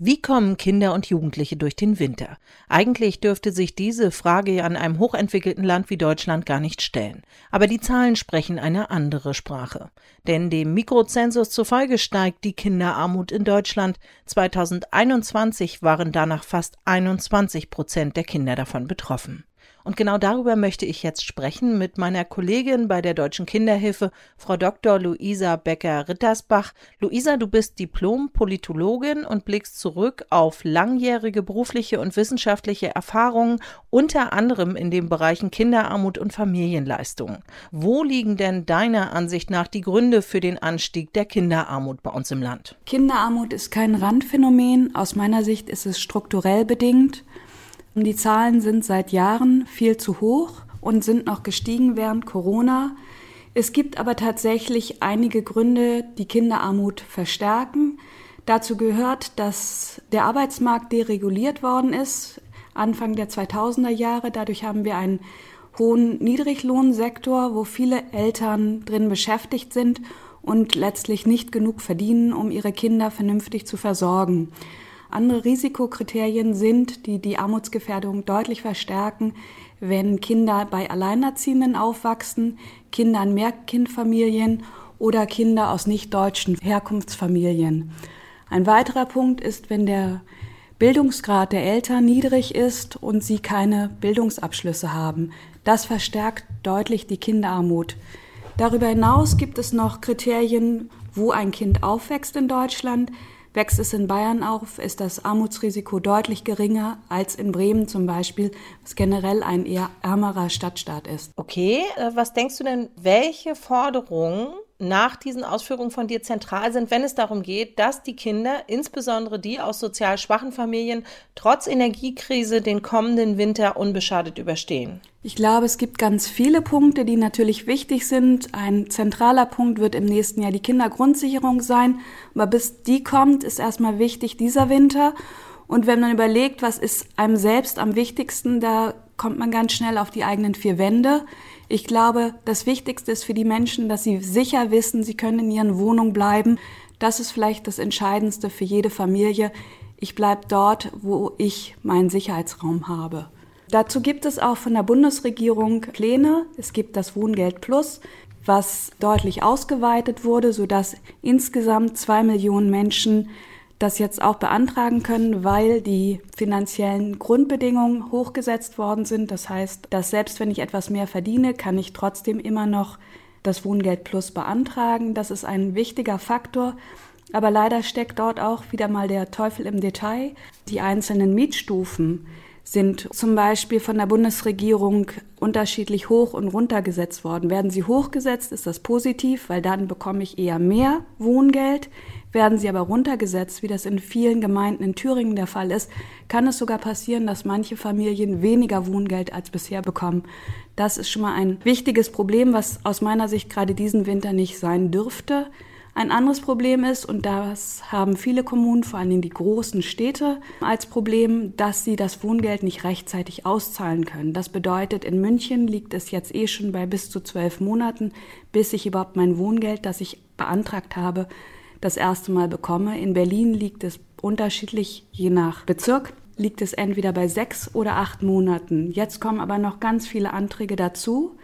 Wie kommen Kinder und Jugendliche durch den Winter? Eigentlich dürfte sich diese Frage ja in einem hochentwickelten Land wie Deutschland gar nicht stellen. Aber die Zahlen sprechen eine andere Sprache. Denn dem Mikrozensus zufolge steigt die Kinderarmut in Deutschland. 2021 waren danach fast 21 Prozent der Kinder davon betroffen. Und genau darüber möchte ich jetzt sprechen mit meiner Kollegin bei der Deutschen Kinderhilfe, Frau Dr. Luisa Becker-Rittersbach. Luisa, du bist Diplom-Politologin und blickst zurück auf langjährige berufliche und wissenschaftliche Erfahrungen, unter anderem in den Bereichen Kinderarmut und Familienleistungen. Wo liegen denn deiner Ansicht nach die Gründe für den Anstieg der Kinderarmut bei uns im Land? Kinderarmut ist kein Randphänomen. Aus meiner Sicht ist es strukturell bedingt. Die Zahlen sind seit Jahren viel zu hoch und sind noch gestiegen während Corona. Es gibt aber tatsächlich einige Gründe, die Kinderarmut verstärken. Dazu gehört, dass der Arbeitsmarkt dereguliert worden ist, Anfang der 2000er Jahre. Dadurch haben wir einen hohen Niedriglohnsektor, wo viele Eltern drin beschäftigt sind und letztlich nicht genug verdienen, um ihre Kinder vernünftig zu versorgen. Andere Risikokriterien sind, die die Armutsgefährdung deutlich verstärken, wenn Kinder bei Alleinerziehenden aufwachsen, Kinder in Mehrkindfamilien oder Kinder aus nicht deutschen Herkunftsfamilien. Ein weiterer Punkt ist, wenn der Bildungsgrad der Eltern niedrig ist und sie keine Bildungsabschlüsse haben. Das verstärkt deutlich die Kinderarmut. Darüber hinaus gibt es noch Kriterien, wo ein Kind aufwächst in Deutschland. Wächst es in Bayern auf, ist das Armutsrisiko deutlich geringer als in Bremen zum Beispiel, was generell ein eher ärmerer Stadtstaat ist. Okay, äh, was denkst du denn, welche Forderungen nach diesen Ausführungen von dir zentral sind, wenn es darum geht, dass die Kinder, insbesondere die aus sozial schwachen Familien, trotz Energiekrise den kommenden Winter unbeschadet überstehen? Ich glaube, es gibt ganz viele Punkte, die natürlich wichtig sind. Ein zentraler Punkt wird im nächsten Jahr die Kindergrundsicherung sein. Aber bis die kommt, ist erstmal wichtig dieser Winter. Und wenn man überlegt, was ist einem selbst am wichtigsten, da kommt man ganz schnell auf die eigenen vier Wände. Ich glaube, das Wichtigste ist für die Menschen, dass sie sicher wissen, sie können in ihren Wohnungen bleiben. Das ist vielleicht das Entscheidendste für jede Familie. Ich bleibe dort, wo ich meinen Sicherheitsraum habe. Dazu gibt es auch von der Bundesregierung Pläne. Es gibt das Wohngeld Plus, was deutlich ausgeweitet wurde, sodass insgesamt zwei Millionen Menschen das jetzt auch beantragen können, weil die finanziellen Grundbedingungen hochgesetzt worden sind. Das heißt, dass selbst wenn ich etwas mehr verdiene, kann ich trotzdem immer noch das Wohngeld Plus beantragen. Das ist ein wichtiger Faktor. Aber leider steckt dort auch wieder mal der Teufel im Detail. Die einzelnen Mietstufen sind zum Beispiel von der Bundesregierung unterschiedlich hoch und runtergesetzt worden. Werden sie hochgesetzt, ist das positiv, weil dann bekomme ich eher mehr Wohngeld. Werden sie aber runtergesetzt, wie das in vielen Gemeinden in Thüringen der Fall ist, kann es sogar passieren, dass manche Familien weniger Wohngeld als bisher bekommen. Das ist schon mal ein wichtiges Problem, was aus meiner Sicht gerade diesen Winter nicht sein dürfte. Ein anderes Problem ist, und das haben viele Kommunen, vor allem die großen Städte, als Problem, dass sie das Wohngeld nicht rechtzeitig auszahlen können. Das bedeutet, in München liegt es jetzt eh schon bei bis zu zwölf Monaten, bis ich überhaupt mein Wohngeld, das ich beantragt habe, das erste Mal bekomme. In Berlin liegt es unterschiedlich, je nach Bezirk liegt es entweder bei sechs oder acht Monaten. Jetzt kommen aber noch ganz viele Anträge dazu.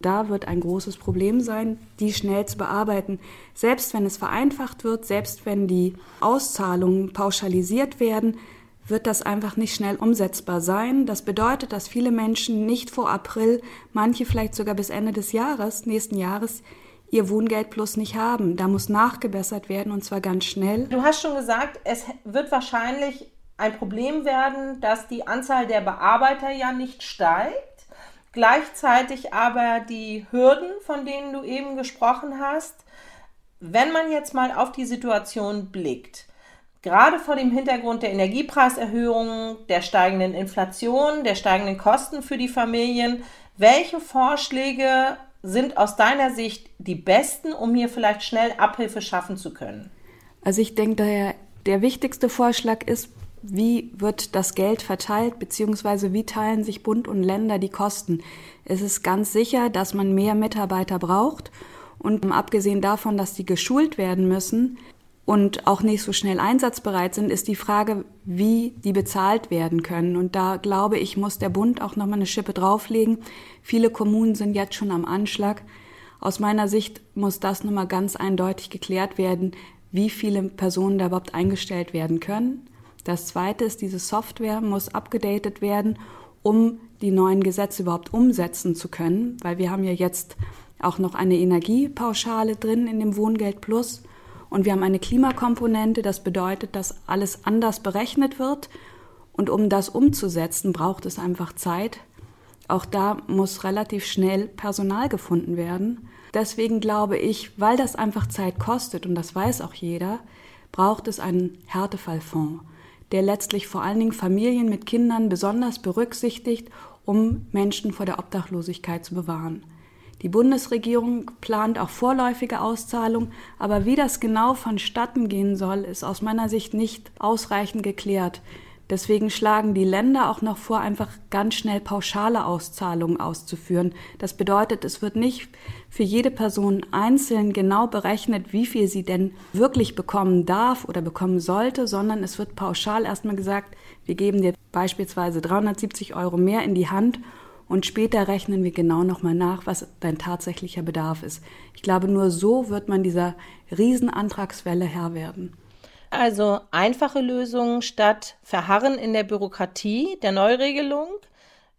Da wird ein großes Problem sein, die schnell zu bearbeiten. Selbst wenn es vereinfacht wird, selbst wenn die Auszahlungen pauschalisiert werden, wird das einfach nicht schnell umsetzbar sein. Das bedeutet, dass viele Menschen nicht vor April, manche vielleicht sogar bis Ende des Jahres, nächsten Jahres, ihr Wohngeld plus nicht haben. Da muss nachgebessert werden und zwar ganz schnell. Du hast schon gesagt, es wird wahrscheinlich ein Problem werden, dass die Anzahl der Bearbeiter ja nicht steigt. Gleichzeitig aber die Hürden, von denen du eben gesprochen hast. Wenn man jetzt mal auf die Situation blickt, gerade vor dem Hintergrund der Energiepreiserhöhungen, der steigenden Inflation, der steigenden Kosten für die Familien, welche Vorschläge sind aus deiner Sicht die besten, um hier vielleicht schnell Abhilfe schaffen zu können? Also ich denke daher, der wichtigste Vorschlag ist, wie wird das Geld verteilt, beziehungsweise wie teilen sich Bund und Länder die Kosten. Es ist ganz sicher, dass man mehr Mitarbeiter braucht und abgesehen davon, dass die geschult werden müssen, und auch nicht so schnell einsatzbereit sind, ist die Frage, wie die bezahlt werden können. Und da glaube ich, muss der Bund auch nochmal eine Schippe drauflegen. Viele Kommunen sind jetzt schon am Anschlag. Aus meiner Sicht muss das nochmal ganz eindeutig geklärt werden, wie viele Personen da überhaupt eingestellt werden können. Das zweite ist, diese Software muss abgedatet werden, um die neuen Gesetze überhaupt umsetzen zu können, weil wir haben ja jetzt auch noch eine Energiepauschale drin in dem Wohngeld Plus. Und wir haben eine Klimakomponente, das bedeutet, dass alles anders berechnet wird. Und um das umzusetzen, braucht es einfach Zeit. Auch da muss relativ schnell Personal gefunden werden. Deswegen glaube ich, weil das einfach Zeit kostet, und das weiß auch jeder, braucht es einen Härtefallfonds, der letztlich vor allen Dingen Familien mit Kindern besonders berücksichtigt, um Menschen vor der Obdachlosigkeit zu bewahren. Die Bundesregierung plant auch vorläufige Auszahlung, aber wie das genau vonstatten gehen soll, ist aus meiner Sicht nicht ausreichend geklärt. Deswegen schlagen die Länder auch noch vor, einfach ganz schnell pauschale Auszahlungen auszuführen. Das bedeutet, es wird nicht für jede Person einzeln genau berechnet, wie viel sie denn wirklich bekommen darf oder bekommen sollte, sondern es wird pauschal erstmal gesagt, wir geben dir beispielsweise 370 Euro mehr in die Hand und später rechnen wir genau nochmal nach, was dein tatsächlicher Bedarf ist. Ich glaube, nur so wird man dieser Riesenantragswelle Herr werden. Also einfache Lösungen statt Verharren in der Bürokratie der Neuregelung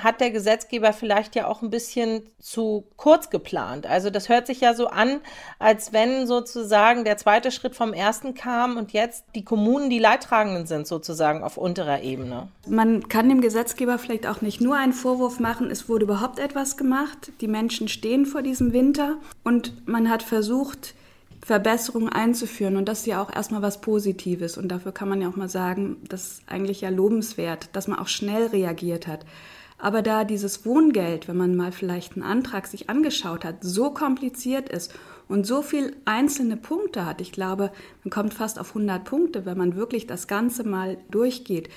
hat der Gesetzgeber vielleicht ja auch ein bisschen zu kurz geplant. Also das hört sich ja so an, als wenn sozusagen der zweite Schritt vom ersten kam und jetzt die Kommunen die Leidtragenden sind sozusagen auf unterer Ebene. Man kann dem Gesetzgeber vielleicht auch nicht nur einen Vorwurf machen, es wurde überhaupt etwas gemacht, die Menschen stehen vor diesem Winter und man hat versucht, Verbesserungen einzuführen und das ist ja auch erstmal was Positives und dafür kann man ja auch mal sagen, das ist eigentlich ja lobenswert, dass man auch schnell reagiert hat. Aber da dieses Wohngeld, wenn man mal vielleicht einen Antrag sich angeschaut hat, so kompliziert ist und so viel einzelne Punkte hat, ich glaube, man kommt fast auf 100 Punkte, wenn man wirklich das Ganze mal durchgeht,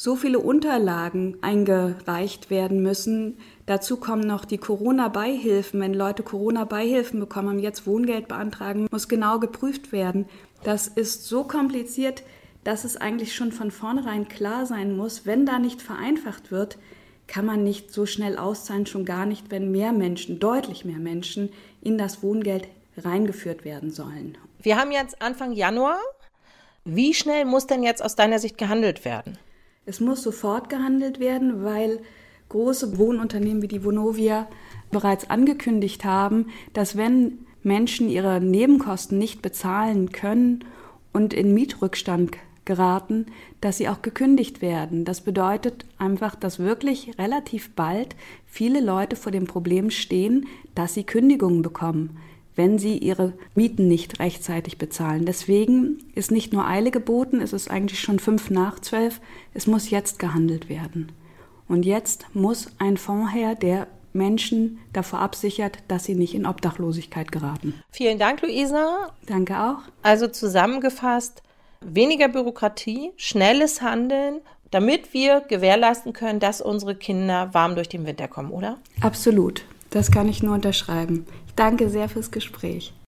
so viele Unterlagen eingereicht werden müssen. Dazu kommen noch die Corona-Beihilfen. Wenn Leute Corona-Beihilfen bekommen, jetzt Wohngeld beantragen, muss genau geprüft werden. Das ist so kompliziert, dass es eigentlich schon von vornherein klar sein muss, wenn da nicht vereinfacht wird, kann man nicht so schnell auszahlen, schon gar nicht, wenn mehr Menschen, deutlich mehr Menschen in das Wohngeld reingeführt werden sollen. Wir haben jetzt Anfang Januar. Wie schnell muss denn jetzt aus deiner Sicht gehandelt werden? Es muss sofort gehandelt werden, weil große Wohnunternehmen wie die Vonovia bereits angekündigt haben, dass wenn Menschen ihre Nebenkosten nicht bezahlen können und in Mietrückstand geraten, dass sie auch gekündigt werden. Das bedeutet einfach, dass wirklich relativ bald viele Leute vor dem Problem stehen, dass sie Kündigungen bekommen, wenn sie ihre Mieten nicht rechtzeitig bezahlen. Deswegen ist nicht nur Eile geboten, es ist eigentlich schon fünf nach zwölf, es muss jetzt gehandelt werden. Und jetzt muss ein Fonds her, der Menschen davor absichert, dass sie nicht in Obdachlosigkeit geraten. Vielen Dank, Luisa. Danke auch. Also zusammengefasst, weniger Bürokratie, schnelles Handeln, damit wir gewährleisten können, dass unsere Kinder warm durch den Winter kommen, oder? Absolut. Das kann ich nur unterschreiben. Ich danke sehr fürs Gespräch.